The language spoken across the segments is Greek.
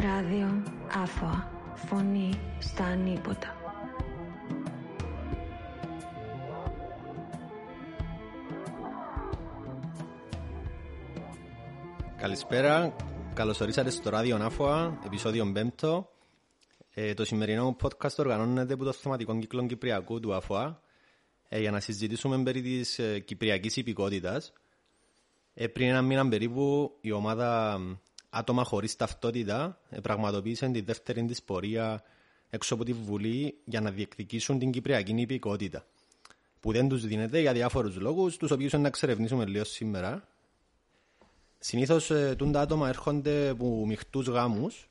Ράδιο Άφωα. Φωνή στα ανίποτα. Καλησπέρα, καλώς ορίσατε στο ράδιο Νάφωα, επεισόδιο 5. Ε, το σημερινό μου podcast οργανώνεται από το θεματικό κύκλο Κυπριακού του ΑΦΟΑ ε, για να συζητήσουμε περί της ε, κυπριακής υπηκότητας. Ε, πριν ένα μήνα περίπου η ομάδα άτομα χωρίς ταυτότητα ε, πραγματοποίησε τη δεύτερη της πορεία έξω από τη Βουλή για να διεκδικήσουν την κυπριακή υπηκότητα που δεν τους δίνεται για διάφορους λόγους, τους οποίους να εξερευνήσουμε λίγο σήμερα. Συνήθως ε, τα άτομα έρχονται από μειχτούς γάμους.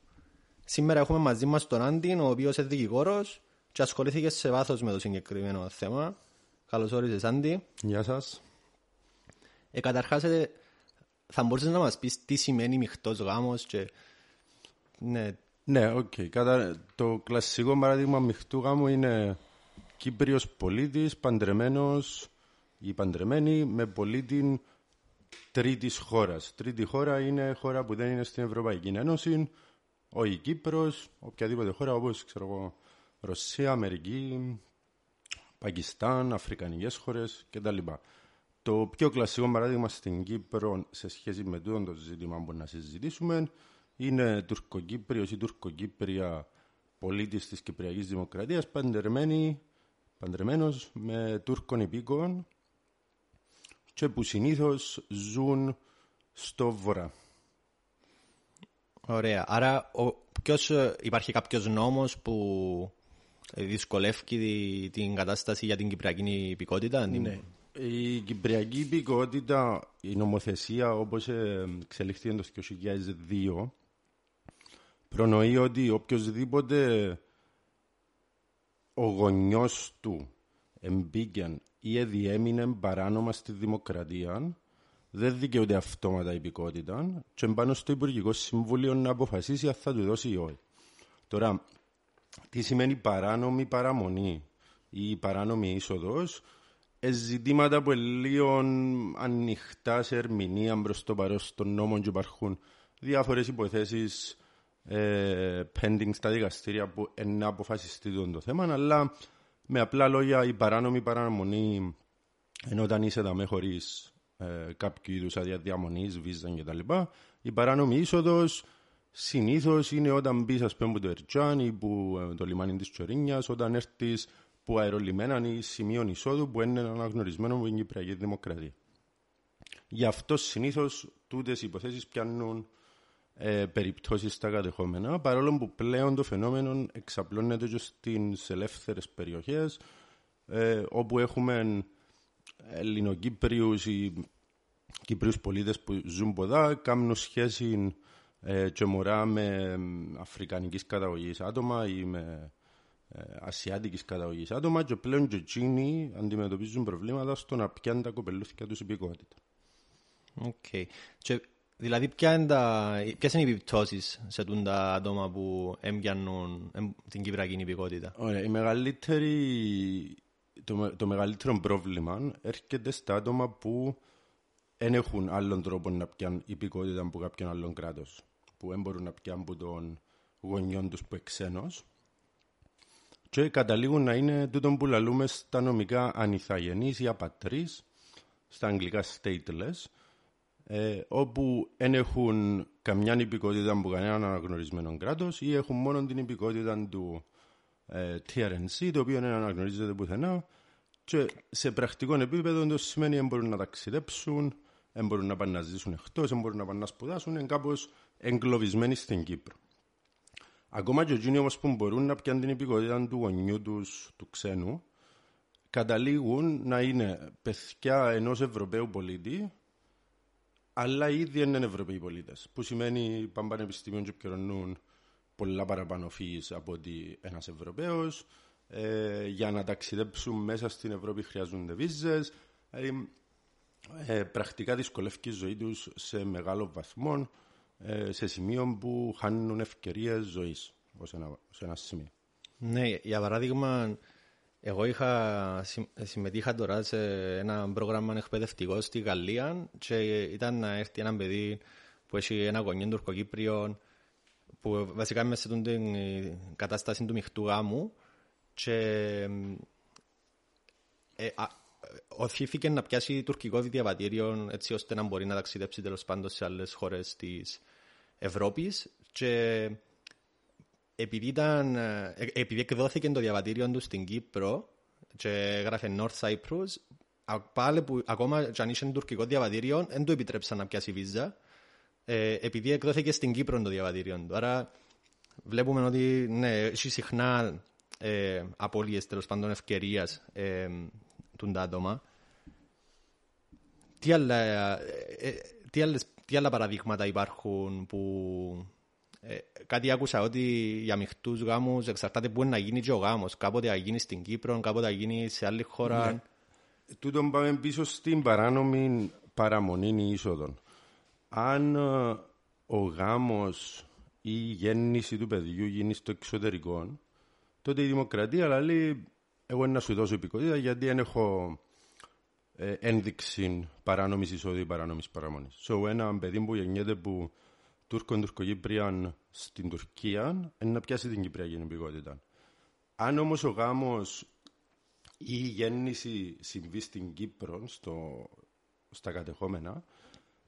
Σήμερα έχουμε μαζί μας τον Άντιν, ο οποίος είναι δικηγόρος και ασχολήθηκε σε βάθος με το συγκεκριμένο θέμα. Καλώς όρισες Άντι. Γεια σας. Ε, καταρχάς, ε, θα μπορούσες να μας πεις τι σημαίνει μειχτός γάμος και... Ναι, Ναι, οκ. Κατα... Το κλασικό παράδειγμα μειχτού γάμου είναι Κύπριος πολίτης, παντρεμένος ή παντρεμένη με πολίτη τρίτης χώρας. Τρίτη χώρα είναι χώρα που δεν είναι στην Ευρωπαϊκή Ένωση, όχι Κύπρος, οποιαδήποτε χώρα όπως ξέρω εγώ, Ρωσία, Αμερική, Πακιστάν, Αφρικανικές χώρες κτλ. Το πιο κλασικό παράδειγμα στην Κύπρο σε σχέση με τούτο το ζήτημα που να συζητήσουμε είναι τουρκοκύπριος ή τουρκοκύπρια πολίτης της Κυπριακής Δημοκρατίας παντρεμένη, παντρεμένος με Τούρκων υπήκων και που συνήθως ζουν στο βορρά. ωραία. Άρα ο, ποιος, ε, υπάρχει κάποιος νόμος που ε, δυσκολεύει τη- την κατάσταση για την κυπριακή υπηκότητα. Ναι. Η Κυπριακή υπηκότητα, η νομοθεσία όπως ε, εξελιχθήκε το 2002 προνοεί ότι οποιοδήποτε ο γονιός του εμπήκε ή διέμεινε παράνομα στη δημοκρατία δεν δικαιούται αυτόματα υπηκότητα και πάνω στο Υπουργικό Συμβούλιο να αποφασίσει αν θα του δώσει ή όχι. Τώρα, τι σημαίνει παράνομη παραμονή ή παράνομη είσοδος; ε, ζητήματα που είναι λίγο ανοιχτά σε ερμηνεία προς το παρόν των νόμων και υπάρχουν διάφορες υποθέσεις ε, pending στα δικαστήρια που ε, να αποφασιστεί το, το θέμα αλλά με απλά λόγια η παράνομη παραμονή ενώ όταν είσαι δαμέ χωρίς ε, κάποιο είδους άδεια διαμονής, βίζα κτλ. Η παράνομη είσοδος συνήθως είναι όταν μπεις, ας πούμε, από το Ερτζάν ή που, ε, το λιμάνι της Τσορίνια, όταν έρθεις που αερολιμένα ή σημείο εισόδου που είναι αναγνωρισμένο από την Κυπριακή Δημοκρατία. Γι' αυτό συνήθως τούτες οι υποθέσεις πιάνουν ε, περιπτώσεις στα κατεχόμενα, παρόλο που πλέον το φαινόμενο εξαπλώνεται και στις ελεύθερες περιοχές, ε, όπου έχουμε Ελληνοκύπριους ή Κύπριους πολίτες που ζουν ποδά, κάνουν σχέση ε, και μωρά με αφρικανικής καταγωγής άτομα ή με ε, ασιάτικης καταγωγής άτομα και πλέον και εκείνοι αντιμετωπίζουν προβλήματα στο να πιάνουν τα κοπελλούθκια τους υπηκοότητα. Οκ. Και, δηλαδή, ποια είναι τα, ποιες είναι οι επιπτώσεις σε τούν τα άτομα που έμπιανουν εμ, την κυπριακή υπηκότητα; Ωραία, η μεγαλύτερη, το, με- το μεγαλύτερο πρόβλημα έρχεται στα άτομα που δεν έχουν άλλον τρόπο να πιάνουν υπηκότητα από κάποιον άλλον κράτος. Που δεν μπορούν να πιάνουν από τον γονιόν τους που είναι ξένος. Και καταλήγουν να είναι τούτο που λαλούμε στα νομικά ανιθαγενείς ή απατρείς, στα αγγλικά stateless, ε, όπου δεν έχουν καμιά υπηκότητα από κανέναν αναγνωρισμένο κράτος ή έχουν μόνο την υπηκότητα του ε, TRNC, το οποίο δεν αναγνωρίζεται πουθενά. Και σε πρακτικό επίπεδο το σημαίνει δεν μπορούν να ταξιδέψουν, δεν μπορούν να πάνε να ζήσουν εκτός, δεν μπορούν να πάνε να σπουδάσουν, είναι κάπως εγκλωβισμένοι στην Κύπρο. Ακόμα και εκείνοι όμω που μπορούν να πιάνουν την υπηκότητα του γονιού τους, του ξένου, καταλήγουν να είναι παιδιά ενός Ευρωπαίου πολίτη, αλλά ήδη είναι Ευρωπαίοι πολίτες. Που σημαίνει πάνε πανεπιστήμιο και επικαιρονούν πολλά παραπάνω fees από ότι ένας Ευρωπαίος. Ε, για να ταξιδέψουν μέσα στην Ευρώπη χρειάζονται βίζες. Δηλαδή, ε, πρακτικά δυσκολεύει η ζωή τους σε μεγάλο βαθμό, ε, σε σημείο που χάνουν ευκαιρίες ζωής ως ένα, ως ένα σημείο. Ναι, για παράδειγμα, εγώ είχα, συμ- συμμετείχα τώρα σε ένα πρόγραμμα εκπαιδευτικό στη Γαλλία και ήταν να έρθει ένα παιδί που έχει ένα γονιό τουρκοκύπριο που βασικά μέσα σε την ε, κατάσταση του μειχτού γάμου και ε, α, οθήθηκε να πιάσει τουρκικό διαβατήριο έτσι ώστε να μπορεί να ταξιδέψει τέλος πάντων σε άλλες χώρες της Ευρώπης και επειδή, ήταν, ε, επειδή εκδόθηκε το διαβατήριο του στην Κύπρο και έγραφε North Cyprus πάλι που ακόμα και αν είχε τουρκικό διαβατήριο δεν του επιτρέψαν να πιάσει βίζα ε, επειδή εκδόθηκε στην Κύπρο το διαβατήριο του. Άρα βλέπουμε ότι ναι, έχει συχνά ε, απώλειες τέλος πάντων ευκαιρίας ε, του άτομα. Τι άλλα, ε, τι, άλλες, τι άλλα παραδείγματα υπάρχουν που ε, κάτι άκουσα ότι για μειχτούς γάμους εξαρτάται πού να γίνει και ο γάμος. Κάποτε θα γίνει στην Κύπρο, κάποτε θα γίνει σε άλλη χώρα. Ναι. Τούτον πάμε πίσω στην παράνομη παραμονή είσοδων. Αν ε, ο γάμος ή η γέννηση του παιδιού γίνει στο εξωτερικό, τότε η δημοκρατία λέει εγώ να σου δώσω υπηκότητα γιατί δεν έχω ε, ένδειξη παράνομης εισόδου ή παράνομης παραμονής. So, ένα παιδί που γεννιέται που Τούρκων Τουρκοκύπριαν στην Τουρκία είναι να πιάσει την Κυπριακή υπηκότητα. Αν όμως ο γάμος ή η γέννηση συμβεί στην Κύπρο, στο, στα κατεχόμενα,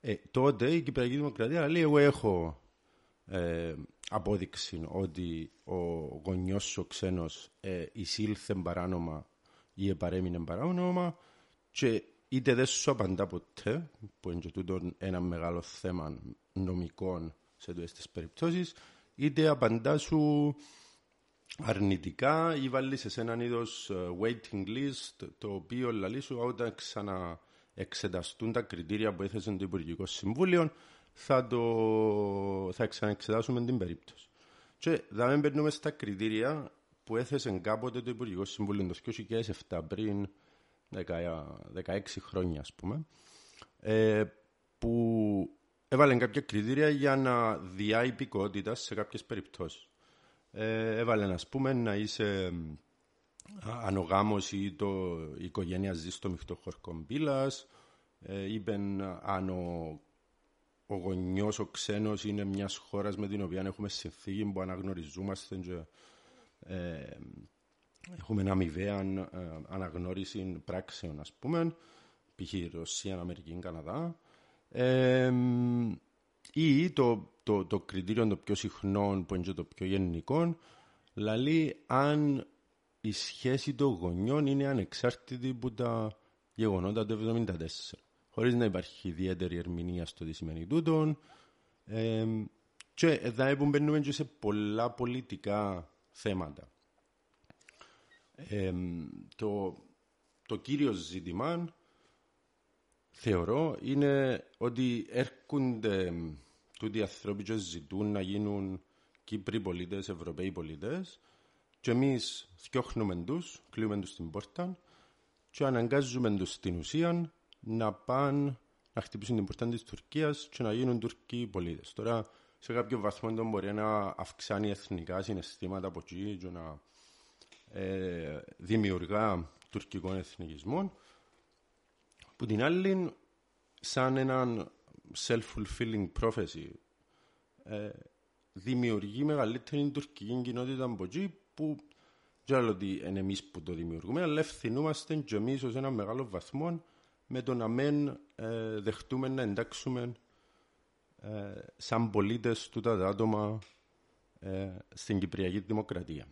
ε, τότε η Κυπριακή Δημοκρατία λέει εγώ έχω ε, απόδειξη ότι ο γονιός ο ξένος ε, εισήλθε παράνομα ή επαρέμεινε παράνομα και είτε δεν σου απαντά ποτέ, που είναι τούτο ένα μεγάλο θέμα νομικών σε αυτές τις περιπτώσεις, είτε απαντά σου αρνητικά ή βάλει σε έναν είδος ε, waiting list το οποίο λαλεί σου όταν ξαναεξεταστούν τα κριτήρια που έθεσε το Υπουργικό Συμβούλιο θα, το, θα ξαναεξετάσουμε την περίπτωση. Και θα μην περνούμε στα κριτήρια που έθεσε κάποτε το Υπουργικό Συμβούλιο το 2007 πριν 16 χρόνια ας πούμε ε, που έβαλε κάποια κριτήρια για να διά υπηκότητα σε κάποιες περιπτώσεις. Ε, έβαλε να πούμε να είσαι αν ο γάμος ή το, η οικογένεια ζει στο μειχτό χορκό μπύλας, ε, είπε αν ο, ο γονιός, ο ξένος είναι μιας χώρας με την οποία έχουμε συνθήκη που αναγνωριζόμαστε και ε, έχουμε αμοιβαία ε, αναγνώριση πράξεων ας πούμε, π.χ. Ρωσία, Αμερική, Καναδά. Ε, ή το, το, το κριτήριο το πιο συχνό που είναι το πιο γενικό, δηλαδή αν η σχέση των γονιών είναι ανεξάρτητη από τα γεγονότα του 1974. Χωρίς να υπάρχει ιδιαίτερη ερμηνεία στο τι σημαίνει τούτο. Ε, και εδώ μπαίνουμε και σε πολλά πολιτικά θέματα. Ε, το, το κύριο ζήτημα θεωρώ είναι ότι έρχονται τούτοι οι άνθρωποι και ζητούν να γίνουν Κύπροι πολίτες, Ευρωπαίοι πολίτες, και εμείς φτιάχνουμε τους, κλείνουμε τους στην πόρτα, και αναγκάζουμε τους στην ουσία να πάνε να χτυπήσουν την πόρτα της Τουρκίας και να γίνουν Τουρκοί πολίτες. Τώρα, σε κάποιο βαθμό δεν μπορεί να αυξάνει εθνικά συναισθήματα από εκεί και να ε, δημιουργά τουρκικών εθνικισμών. Που την άλλη, σαν έναν self-fulfilling prophecy ε, δημιουργεί μεγαλύτερη τουρκική κοινότητα από εκεί που δεν λέω ότι είναι εμείς που το δημιουργούμε, αλλά ευθυνούμαστε και εμείς ως ένα μεγάλο βαθμό με το να μην ε, δεχτούμε να εντάξουμε ε, σαν πολίτες του τα άτομα ε, στην Κυπριακή Δημοκρατία.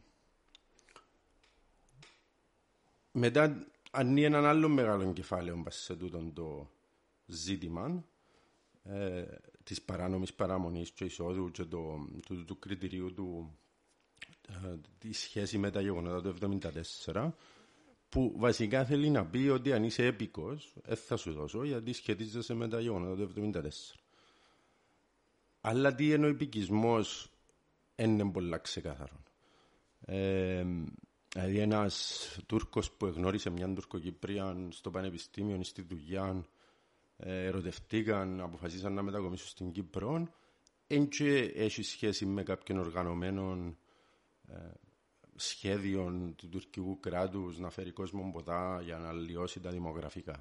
Μετά ανοίγει έναν άλλο μεγάλο κεφάλαιο σε τούτο το ζήτημα ε, της παράνομης παραμονής και εισόδου και το, του, του κριτηρίου του ε, τη σχέση με τα γεγονότα του 1974 που βασικά θέλει να πει ότι αν είσαι έπικος δεν θα σου δώσω γιατί σχετίζεσαι με τα γεγονότα του 1974. Αλλά τι είναι ο επικισμός είναι πολλά ξεκάθαρο. Ε, δηλαδή ένας Τούρκος που εγνώρισε μια Τουρκοκύπρια στο πανεπιστήμιο ή στη δουλειά ε, ερωτευτήκαν, αποφασίσαν να μετακομίσουν στην Κύπρο, δεν έχει σχέση με κάποιον οργανωμένο ε, σχέδιο του τουρκικού κράτου να φέρει κόσμο ποτά για να λιώσει τα δημογραφικά.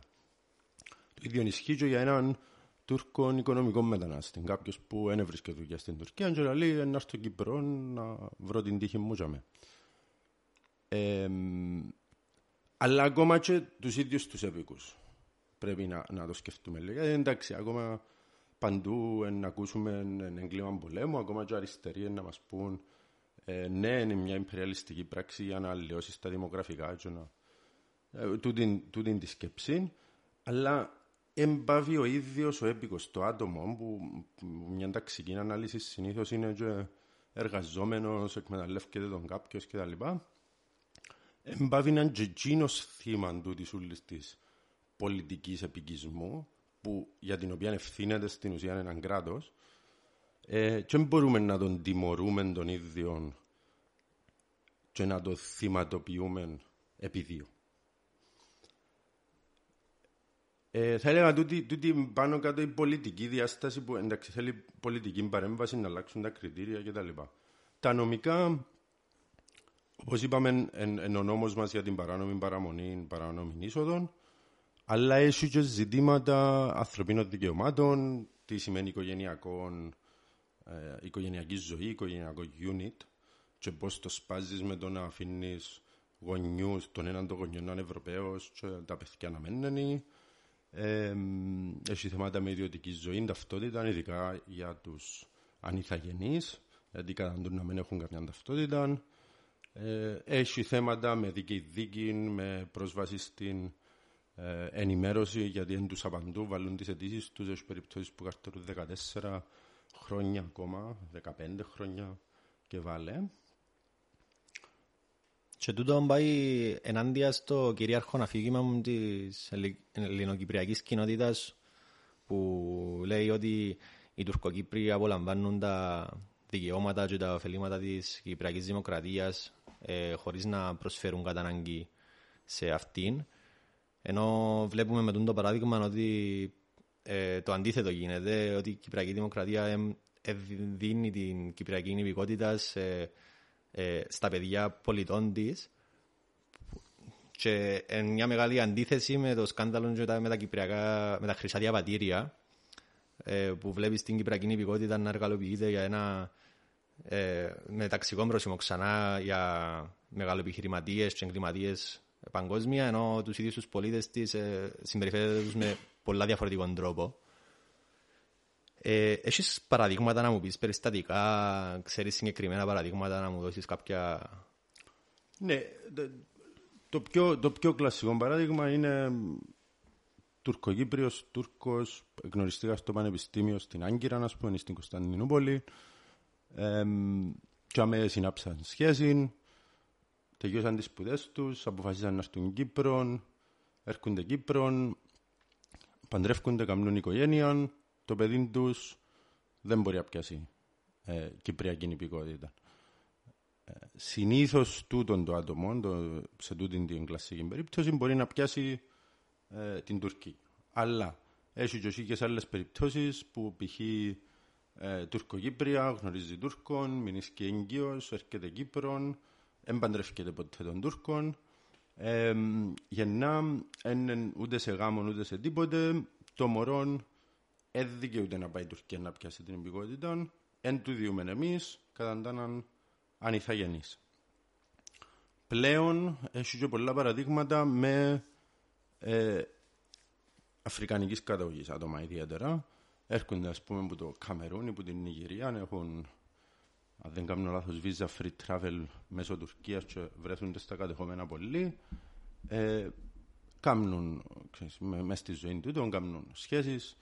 Το ίδιο ισχύει και για έναν Τούρκων οικονομικών μετανάστων. Κάποιο που δεν βρίσκεται δουλειά στην Τουρκία, και λέει να έρθω Κύπρο να βρω την τύχη μου για μέ. Ε, αλλά ακόμα και τους ίδιους τους επικού. Πρέπει να, να το σκεφτούμε. Λέει, ε, εντάξει, ακόμα παντού να ακούσουμε έγκλημα πολέμου, ακόμα και αριστεροί να μας πούν ε, ναι, είναι μια υπεριαλιστική πράξη για να αλλοιώσεις τα δημογραφικά και να... Ε, τούτη, τούτη τη σκέψη, αλλά εμπάβει ο ίδιος ο έπικος, το άτομο που μια ταξική ανάλυσης συνήθως είναι και εργαζόμενος, εκμεταλλεύεται τον κάποιος κτλ. Εμπάβει έναν τζετζίνος θύμα του τη ούλης της πολιτικής επικισμού, που, για την οποία ευθύνεται στην ουσία έναν κράτος, ε, και δεν μπορούμε να τον τιμωρούμε τον ίδιο και να το θυματοποιούμε επί δύο. Ε, θα έλεγα τούτη, τούτη πάνω κάτω η πολιτική διάσταση που εντάξει θέλει πολιτική παρέμβαση να αλλάξουν τα κριτήρια κτλ. Τα νομικά, όπως είπαμε, εν, ο νόμος μας για την παράνομη παραμονή, παράνομη είσοδο, αλλά έχει και ζητήματα ανθρωπίνων δικαιωμάτων, τι σημαίνει οικογενειακών, ε, οικογενειακή ζωή, οικογενειακό unit και πώς το σπάζεις με το να αφήνεις γονιούς, τον έναν των γονιών να είναι Ευρωπαίος και τα παιδιά να μένουν ε, έχει θέματα με ιδιωτικής ζωή, ταυτότητα, ειδικά για τους ανηθαγενείς, γιατί καταντούν να μην έχουν καμιά ταυτότητα. Ε, έχει θέματα με δίκαιη δίκη, με πρόσβαση στην ε, ενημέρωση, γιατί δεν τους απαντούν, βάλουν τις αιτήσεις τους. Έχει περιπτώσεις που καρτερούν 14 χρόνια ακόμα, 15 χρόνια και βάλε. Και τούτο πάει ενάντια στο κυρίαρχο αφήγημα της ελληνοκυπριακής κοινότητας που λέει ότι οι Τουρκοκύπροι απολαμβάνουν τα δικαιώματα και τα ωφελήματα της Κυπριακής Δημοκρατίας ε, χωρίς να προσφέρουν κατά ανάγκη σε αυτήν. Ενώ βλέπουμε με το παράδειγμα ότι ε, το αντίθετο γίνεται, ότι η Κυπριακή Δημοκρατία ε, δίνει την Κυπριακή νηπικότητα σε ε, στα παιδιά πολιτών της. Και εν μια μεγάλη αντίθεση με το σκάνδαλο με τα, με τα, κυπριακά, με τα χρυσά διαβατήρια ε, που βλέπεις την κυπριακή νηπικότητα να εργαλοποιείται για ένα ε, μεταξικό πρόσημο ξανά για μεγαλοεπιχειρηματίες και εγκληματίες παγκόσμια, ενώ τους ίδιους τους πολίτες της ε, συμπεριφέρεται με πολλά διαφορετικό τρόπο. Ε, έχεις παραδείγματα να μου πεις περιστατικά, ξέρεις συγκεκριμένα παραδείγματα να μου δώσεις κάποια... Ναι, το πιο, το πιο κλασικό παράδειγμα είναι Τουρκοκύπριος, Τούρκος, γνωριστήκα στο Πανεπιστήμιο στην Άγκυρα, να πούμε, στην Κωνσταντινούπολη. Ε, και άμε συνάψαν σχέση, τελειώσαν τις σπουδές τους, αποφασίσαν να έρθουν Κύπρο, έρχονται Κύπρο, παντρεύκονται, κάνουν οικογένεια, το παιδί τους δεν μπορεί να πιάσει ε, κυπριακή υπηκότητα. Ε, Συνήθως τούτον το άτομο, το, σε τούτη την κλασική περίπτωση, μπορεί να πιάσει ε, την Τουρκία. Αλλά έχει και εσύ και άλλες περιπτώσεις που π.χ. Ε, Τουρκοκύπρια γνωρίζει Τούρκων, μείνει και έγκυος, έρχεται Κύπρο, δεν παντρεύεται ποτέ των Τούρκων. Ε, γεννά, ούτε σε γάμο ούτε σε τίποτε, το μωρό δεν δικαιούται να πάει η Τουρκία να πιάσει την εμπικότητα. Εν του διούμε εμείς, κατά έναν ανηθαγενεί. Πλέον έχει και πολλά παραδείγματα με ε, αφρικανικής καταγωγής άτομα ιδιαίτερα. Έρχονται ας πούμε από το Καμερούν ή από την Νιγηρία, έχουν αν δεν κάνω λάθος visa free travel μέσω Τουρκίας και βρέθονται στα κατεχόμενα πολύ. Ε, κάνουν, ξέρεις, μέσα στη ζωή του, κάνουν σχέσεις,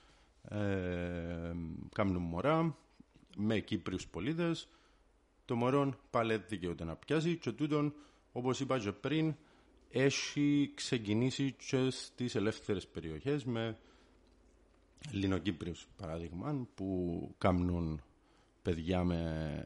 ε, κάνουν μωρά με Κύπριους πολίτες το μωρό πάλι δικαιούται να πιάσει και τούτον όπως είπα και πριν έχει ξεκινήσει και στις ελεύθερες περιοχές με Ελληνοκύπριους παράδειγμα που κάνουν παιδιά με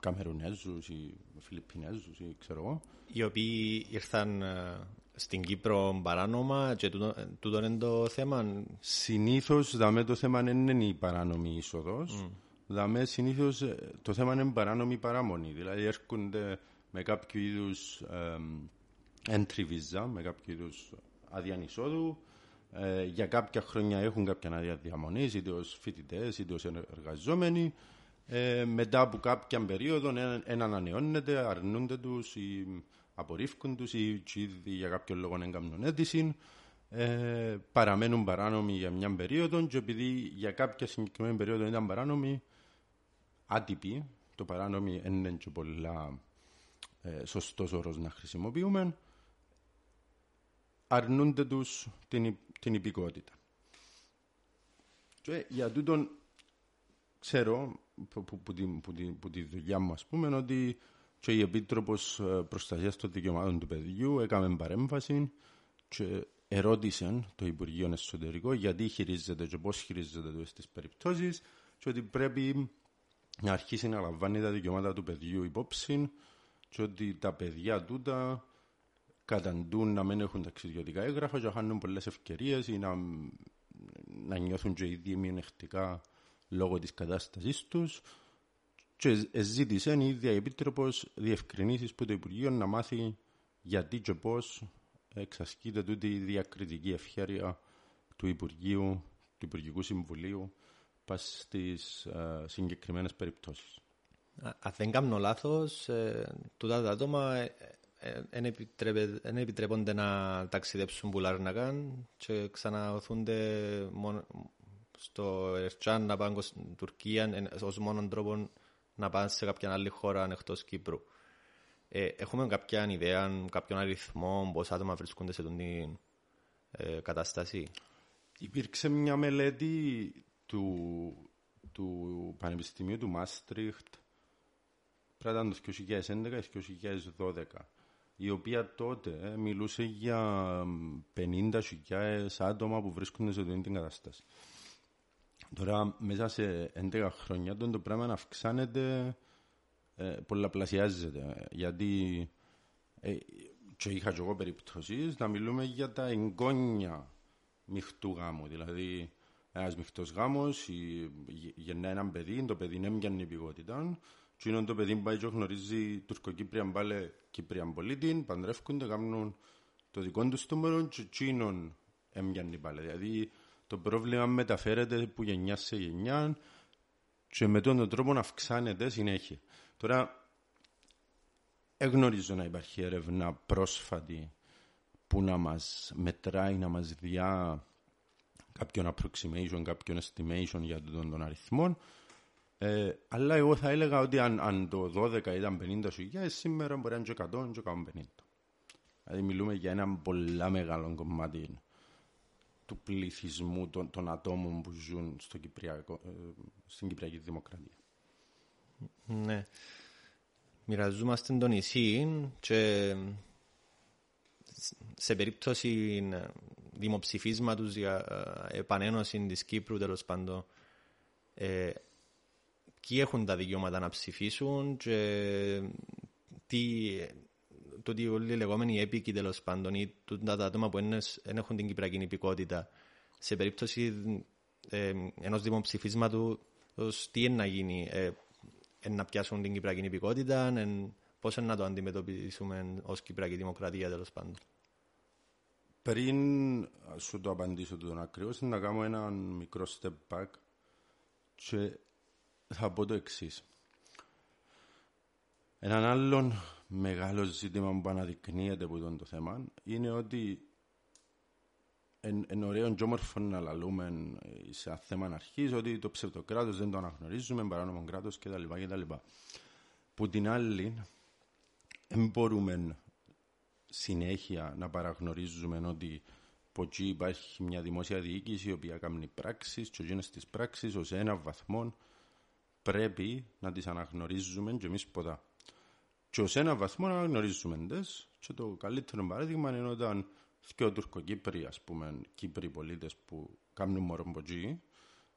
Καμερουνέζους ή Φιλιππινέζους ή ξέρω εγώ. Οι οποίοι ήρθαν ε, στην Κύπρο παράνομα και τούτο, τούτο είναι το θέμα. Συνήθως δαμέ το θέμα δεν είναι η παράνομη είσοδος. Mm. Δαμέ συνήθως το θέμα είναι παράνομη παραμονή. Δηλαδή έρχονται με κάποιο είδους entry visa, με κάποιο είδους άδεια εισόδου, ε, για κάποια χρόνια έχουν κάποια άδεια διαμονή, είτε ω φοιτητές είτε ω εργαζόμενοι. Ε, μετά από κάποια περίοδο ένα ανανεώνεται, αρνούνται τους ή απορρίφκουν τους ή ήδη για κάποιο λόγο δεν κάνουν αίτηση. Ε, παραμένουν παράνομοι για μια περίοδο και επειδή για κάποια συγκεκριμένη περίοδο ήταν παράνομοι, άτυποι, το παράνομοι δεν είναι και πολλά ε, σωστός όρος να χρησιμοποιούμε, αρνούνται τους την, την υπηκότητα. Και για τούτον ξέρω που, που, που, που, που τη δουλειά μου ας πούμε ότι και η Επίτροπος ε, Προστασίας των Δικαιωμάτων του Παιδιού έκαμε παρέμβαση και ερώτησε το Υπουργείο Εσωτερικό γιατί χειρίζεται και πώς χειρίζεται το στις περιπτώσεις και ότι πρέπει να αρχίσει να λαμβάνει τα δικαιώματα του παιδιού υπόψη και ότι τα παιδιά τούτα καταντούν να μην έχουν ταξιδιωτικά έγγραφα και χάνουν πολλές ευκαιρίες ή να, να νιώθουν και ήδη μειονεκτικά λόγω της κατάστασής τους και ζήτησε η ίδια η Επίτροπος διευκρινήσεις που το Υπουργείο να μάθει γιατί και πώς εξασκείται τούτη η διακριτική ευχαίρεια του Υπουργείου, του Υπουργικού Συμβουλίου πας στις uh, συγκεκριμένες περιπτώσεις. Αν δεν κάνω λάθος, ε, τούτα τα άτομα δεν ε, επιτρέπονται να ταξιδέψουν που κάνουν και ξαναωθούνται στο Ερτσάν να πάνε στην Τουρκία ως μόνον τρόπο να πάνε σε κάποια άλλη χώρα εκτός Κύπρου. Ε, έχουμε κάποια ιδέα, κάποιον αριθμό, πόσα άτομα βρίσκονται σε την ε, κατάσταση; Υπήρξε μια μελέτη του, του Πανεπιστημίου του Μάστριχτ πρέπει να το 2011-2012 η οποία τότε ε, μιλούσε για 50.000 άτομα που βρίσκονται σε αυτή την κατάσταση. Τώρα μέσα σε 11 χρόνια το πράγμα να αυξάνεται ε, πολλαπλασιάζεται. Γιατί ε, και είχα και εγώ περιπτώσεις να μιλούμε για τα εγγόνια μειχτού γάμου. Δηλαδή ένας μειχτός γάμος γεννά έναν παιδί, το παιδί είναι μια νηπηγότητα και είναι το παιδί που πάει και γνωρίζει τουρκοκύπρια μπάλε Κύπρια πολίτη, παντρεύκονται, κάνουν το δικό τους το μέρο και εκείνον έμοιαν πάλι. Δηλαδή το πρόβλημα μεταφέρεται που γενιά σε γενιά και με τον τρόπο να αυξάνεται συνέχεια. Τώρα, εγνωρίζω να υπάρχει έρευνα πρόσφατη που να μας μετράει, να μας διά κάποιον approximation, κάποιον estimation για τον, τον αριθμό. Ε, αλλά εγώ θα έλεγα ότι αν, αν το 12 ήταν 50 χιλιάδες, σήμερα μπορεί να είναι και 100 και 150. Δηλαδή μιλούμε για ένα πολλά μεγάλο κομμάτι του πληθυσμού των, των ατόμων που ζουν στο Κυπριακό, ε, στην Κυπριακή Δημοκρατία. Ναι. Μοιραζόμαστε το νησί και σε περίπτωση δημοψηφίσματος για ε, επανένωση της Κύπρου τέλος πάντων ε, ποιοι έχουν τα δικαιώματα να ψηφίσουν και τι, το ότι όλοι οι λεγόμενοι έπικοι τέλος πάντων ή τα άτομα που δεν έχουν την κυπριακή υπηκότητα σε περίπτωση ε, ενός δημοψηφίσματος, τι είναι να γίνει, ε, να πιάσουν την κυπριακή υπηκότητα, πώς να το αντιμετωπίσουμε ως κυπριακή δημοκρατία τέλος πάντων. Πριν σου το απαντήσω τον ακριβώς, να κάνω ένα μικρό step back και θα πω το εξής. Έναν άλλο μεγάλο ζήτημα που αναδεικνύεται από τον το θέμα είναι ότι είναι ωραίο και όμορφο να λαλούμε σε θέμα αρχής ότι το ψευτοκράτο δεν το αναγνωρίζουμε, παράνομο κράτος κτλ. κτλ. Που την άλλη, δεν μπορούμε συνέχεια να παραγνωρίζουμε ότι από εκεί υπάρχει μια δημόσια διοίκηση η οποία κάνει πράξεις και εκείνε τι πράξεις ως ένα βαθμό πρέπει να τις αναγνωρίζουμε και εμείς ποτά. Και ως ένα βαθμό να αναγνωρίζουμε τες και το καλύτερο παράδειγμα είναι όταν δύο Τουρκοκύπροι, ας πούμε, Κύπροι πολίτες που κάνουν μορομποτζή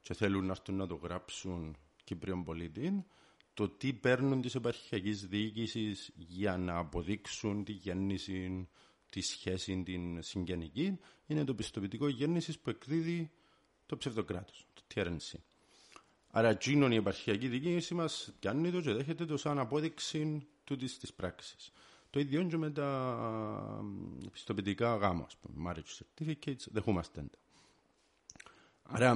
και θέλουν να έρθουν να το γράψουν Κύπριον πολίτη, το τι παίρνουν της επαρχιακής διοίκησης για να αποδείξουν τη γέννηση, τη σχέση, την συγγενική, είναι το πιστοποιητικό γέννησης που εκδίδει το ψευδοκράτος, το TRNC. Άρα εκείνον η επαρχιακή διοίκηση μας κάνει το και δέχεται το σαν απόδειξη τούτης της πράξης. Το ίδιο και με τα πιστοποιητικά γάμου, ας πούμε, marriage certificates, δεχόμαστε τα. Άρα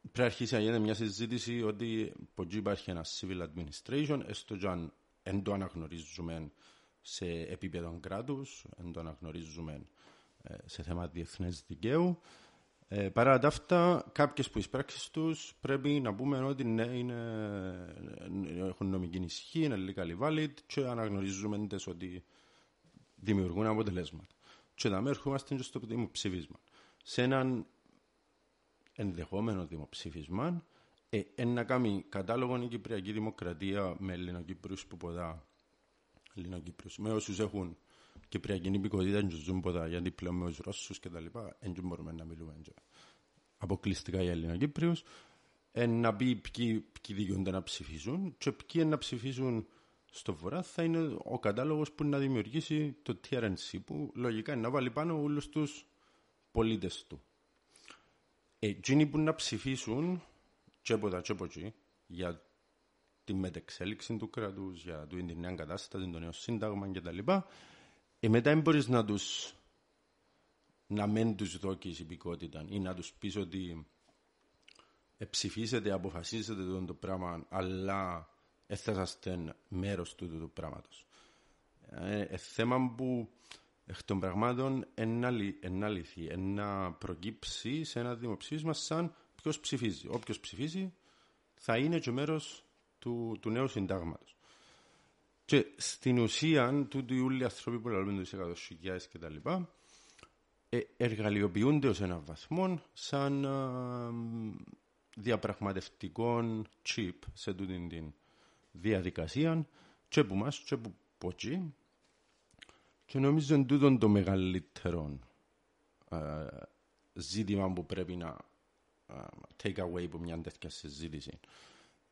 πρέπει να αρχίσει να γίνεται μια συζήτηση ότι από εκεί υπάρχει ένα civil administration, έστω και αν δεν το αναγνωρίζουμε σε επίπεδο κράτους, δεν το αναγνωρίζουμε ε, σε θέμα διεθνές δικαίου. Ε, παρά τα αυτά, κάποιες που εισπράξεις τους πρέπει να πούμε ότι ναι, είναι, έχουν νομική ισχύ, είναι legally valid και αναγνωρίζουμε ότι δημιουργούν αποτελέσματα. Και τα μέρη ερχόμαστε και στο δημοψήφισμα. Σε έναν ενδεχόμενο δημοψήφισμα, ε, να κάνει κατάλογο η Κυπριακή Δημοκρατία με Ελληνοκύπριους που ποδά Ελληνοκύπριους, με όσους έχουν Κυπριακή υπηκότητα και ζουν ποδά, γιατί πλέον με τους Ρώσους και τα λοιπά, δεν μπορούμε να μιλούμε αποκλειστικά για Ελληνοκύπριους, ε, να πει ποιοι, ποιοι δικαιούνται να ψηφίσουν και ποιοι να ψηφίσουν στο βορρά θα είναι ο κατάλογος που να δημιουργήσει το TRNC που λογικά είναι να βάλει πάνω όλους τους πολίτες του. Εκείνοι που να ψηφίσουν και από τα και από εκεί, για τη μετεξέλιξη του κράτους, για την νέα κατάσταση, το νέο σύνταγμα κτλ. Ε, μετά δεν μπορείς να τους να μην τους δώσει υπηκότητα ή να τους πεις ότι ψηφίσετε, αποφασίσετε το, το πράγμα, αλλά θα είστε μέρος του, του, του πράγματος. Ε, ε, θέμα που εκ των πραγμάτων ένα λυθεί, να προκύψει σε ένα δημοψήφισμα σαν ποιος ψηφίζει. Όποιος ψηφίζει θα είναι και μέρος του, του νέου συντάγματος. Και στην ουσία, τούτοι όλοι οι άνθρωποι που λαλούν τους εκατοσυγιάε και τα λοιπά, ε, εργαλειοποιούνται ως έναν βαθμό σαν α, διαπραγματευτικό chip σε τούτη την διαδικασία και που μας και που ποτσί και νομίζω είναι τούτο το μεγαλύτερο α, ζήτημα που πρέπει να take away από μια τέτοια συζήτηση.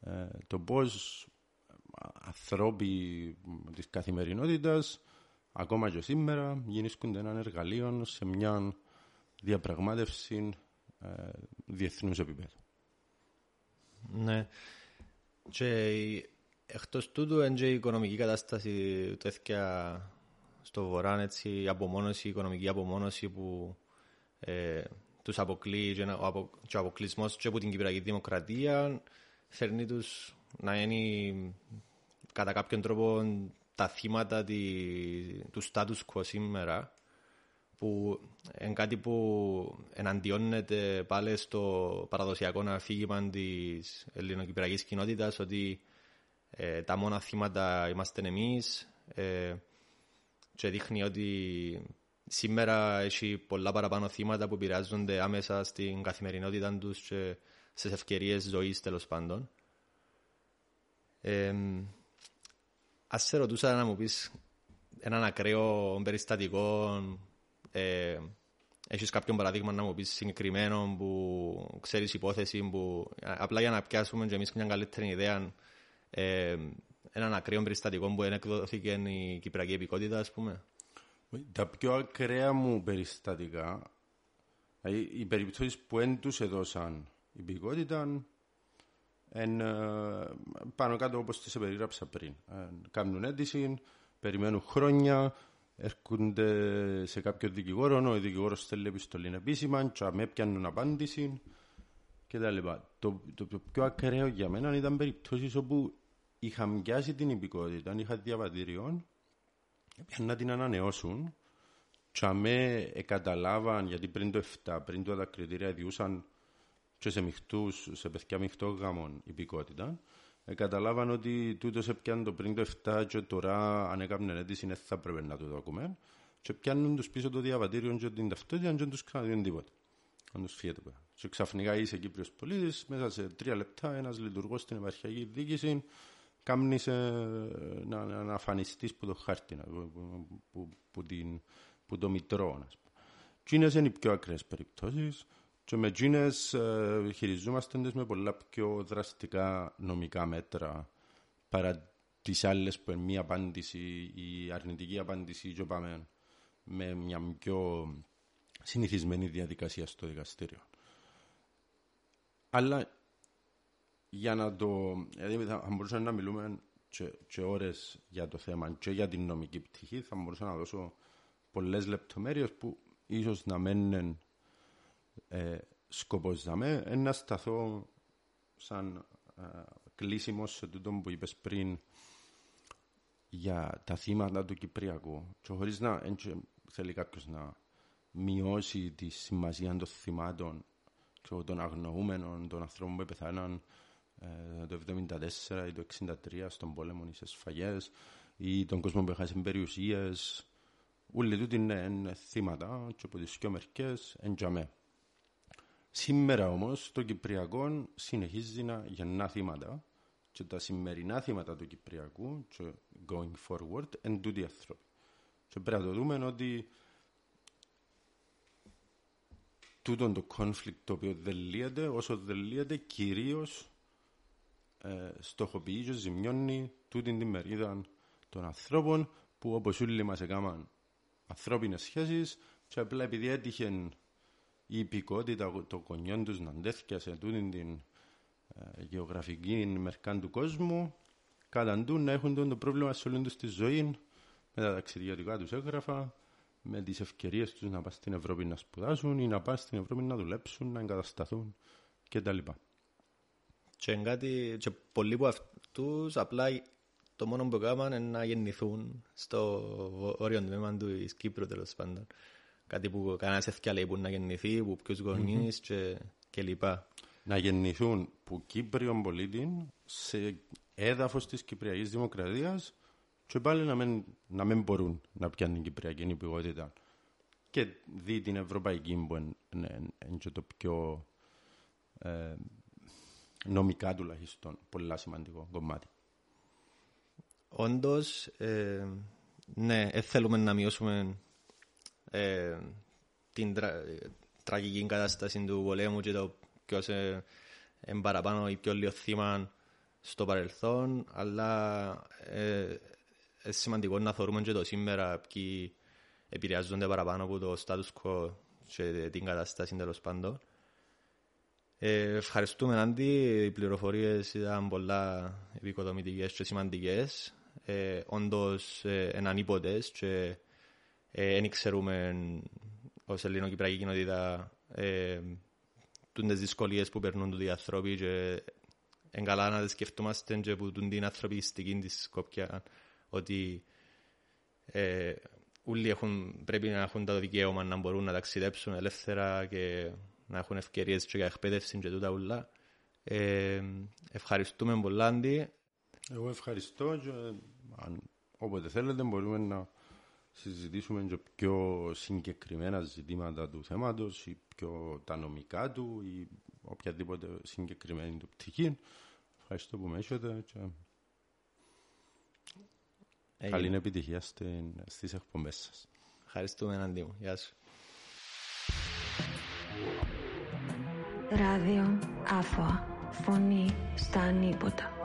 Ε, το πώς ανθρώποι της καθημερινότητας ακόμα και σήμερα γεννήσκονται έναν εργαλείο σε μια διαπραγμάτευση ε, διεθνούς επίπεδου. Ναι. Και εκτός τούτου είναι και η οικονομική κατάσταση τέτοια στο βορρά, έτσι, η απομόνωση, η οικονομική απομόνωση που ε, τους αποκλεί και ο αποκλεισμός και από την Κυπριακή Δημοκρατία φέρνει τους να είναι κατά κάποιον τρόπο τα θύματα τη, του status quo σήμερα που είναι κάτι που εναντιώνεται πάλι στο παραδοσιακό αφήγημα της ελληνοκυπριακής κοινότητας ότι ε, τα μόνα θύματα είμαστε εμείς. Ε, και δείχνει ότι σήμερα έχει πολλά παραπάνω θύματα που επηρεάζονται άμεσα στην καθημερινότητα τους και στις ευκαιρίες ζωής τέλος πάντων. Ε, Α σε ρωτούσα να μου πεις έναν ακραίο περιστατικό, ε, έχεις κάποιο παράδειγμα να μου πεις συγκεκριμένο που ξέρεις υπόθεση που απλά για να πιάσουμε και εμείς μια καλύτερη ιδέα ε, έναν ακραίο περιστατικό που εκδόθηκε η Κυπριακή Επικότητα, ας πούμε. Τα πιο ακραία μου περιστατικά, δηλαδή οι περιπτώσεις που δεν τους έδωσαν υπηκότητα, εν, ε, πάνω κάτω όπως τις περιγράψα πριν. Ε, κάνουν αίτηση, περιμένουν χρόνια, έρχονται σε κάποιο δικηγόρο, ο δικηγόρος στέλνει επιστολή επίσημα, και με πιάνουν απάντηση κτλ. Το, το, το πιο ακραίο για μένα ήταν περιπτώσεις όπου είχα μοιάσει την υπηκότητα, είχα διαβατήριο, να την ανανεώσουν και αμέ καταλάβαν, γιατί πριν το 7, πριν το τα κριτήρια διούσαν και σε μειχτούς, σε παιδιά μειχτό γάμων υπηκότητα, ε, καταλάβαν ότι τούτος έπιαν το πριν το 7 και τώρα αν έκαναν αίτηση δεν θα πρέπει να το δούμε και πιάνουν τους πίσω το διαβατήριο και την ταυτότητα και δεν τους κρατούν τίποτα. Αν τους φύγεται πέρα. Και ξαφνικά είσαι Κύπριος πολίτης, μέσα σε τρία λεπτά ένας λειτουργός στην επαρχιακή διοίκηση κάμνεις ε, να, να, να αφανιστείς που το χάρτη, που, που, που, την, που το μητρό. Τι είναι οι πιο ακραίες περιπτώσεις και με εκείνες ε, χειριζόμαστε με πολλά πιο δραστικά νομικά μέτρα παρά τις άλλες που είναι μία απάντηση ή αρνητική απάντηση και πάμε με μια πιο συνηθισμένη διαδικασία στο δικαστήριο. Αλλά για να το. Δηλαδή, θα μπορούσαμε να μιλούμε και, και ώρες για το θέμα και για την νομική πτυχή θα μπορούσα να δώσω πολλές λεπτομέρειες που ίσως να μένουν ε, σκοπός να με να σταθώ σαν ε, κλείσιμος σε τούτο που είπες πριν για τα θύματα του Κυπριακού και χωρίς να θέλει κάποιος να μειώσει τη σημασία των θυμάτων και των αγνοούμενων, των ανθρώπων που πεθάναν ε, το 1974 ή το 1963 στον πόλεμο ή σε σφαγές ή τον κόσμο που έχασε περιουσίες όλοι τούτοι είναι θύματα και από τις πιο μερικές εντιαμέ. Σήμερα όμως το Κυπριακό συνεχίζει να γεννά θύματα και τα σημερινά θύματα του Κυπριακού και going forward εν τούτοι άνθρωποι. Και πρέπει να το δούμε ότι τούτο το conflict το οποίο δεν λύεται, όσο δεν λύεται κυρίως ε, στοχοποιεί και ζημιώνει τούτη την μερίδα των ανθρώπων που όπως όλοι μας έκαναν ανθρώπινες σχέσεις και απλά επειδή έτυχε η υπηκότητα των κονιών τους να αντέθηκε τούτη την ε, γεωγραφική μερκά του κόσμου καταντούν να έχουν το πρόβλημα σε όλη τους τη ζωή με τα ταξιδιωτικά τους έγγραφα με τις ευκαιρίες τους να πάνε στην Ευρώπη να σπουδάσουν ή να πάνε στην Ευρώπη να δουλέψουν, να εγκατασταθούν κτλ. Και, κάτι, και πολλοί από αυτούς απλά το μόνο που έκαναν είναι να γεννηθούν στο όριο τμήμα του Κύπρου τέλος πάντων. Κάτι που κανένας έφυγε λέει που να γεννηθεί, που ποιους γονείς και, και λοιπά. Να γεννηθούν που Κύπριον πολίτη σε έδαφος της Κυπριακής Δημοκρατίας και πάλι να μην, να μην μπορούν να πιάνουν την Κυπριακή υπηκότητα. Και δει την Ευρωπαϊκή που είναι, είναι το πιο ε, νομικά τουλάχιστον πολύ σημαντικό κομμάτι. Όντως, ε, ναι, ε, θέλουμε να μειώσουμε ε, την τρα, τραγική κατάσταση του πολέμου και το ποιος ε, παραπάνω ή πιο λίγο θύμα στο παρελθόν, αλλά ε, είναι σημαντικό να θεωρούμε και το σήμερα ποιοι επηρεάζονται παραπάνω από το status quo και την κατάσταση τέλος πάντων. Ε, ευχαριστούμε, Άντι. Οι πληροφορίες ήταν πολλά επικοδομητικές και σημαντικές. Ε, Όντως, ε, είναι ανίποτε και δεν ε, ξέρουμε ω ελληνοκυπριακή κοινότητα ε, τι δυσκολίες που περνούν οι άνθρωποι και είναι καλά να σκεφτόμαστε και που την ανθρωπιστική της Σκόπια ότι ε, όλοι έχουν, πρέπει να έχουν το δικαίωμα να μπορούν να ταξιδέψουν ελεύθερα και να έχουν ευκαιρίες και για εκπαίδευση και τούτα ούλα. Ε, ευχαριστούμε πολλά, Άντι. Εγώ ευχαριστώ και αν όποτε θέλετε μπορούμε να συζητήσουμε και πιο συγκεκριμένα ζητήματα του θέματος ή πιο τα νομικά του ή οποιαδήποτε συγκεκριμένη του πτυχή. Ευχαριστώ που με έχετε και καλή επιτυχία στις εκπομπές σας. Ευχαριστούμε, Αντί μου. Γεια σου. Ράδιο Άφωα. Φωνή στα ανίποτα.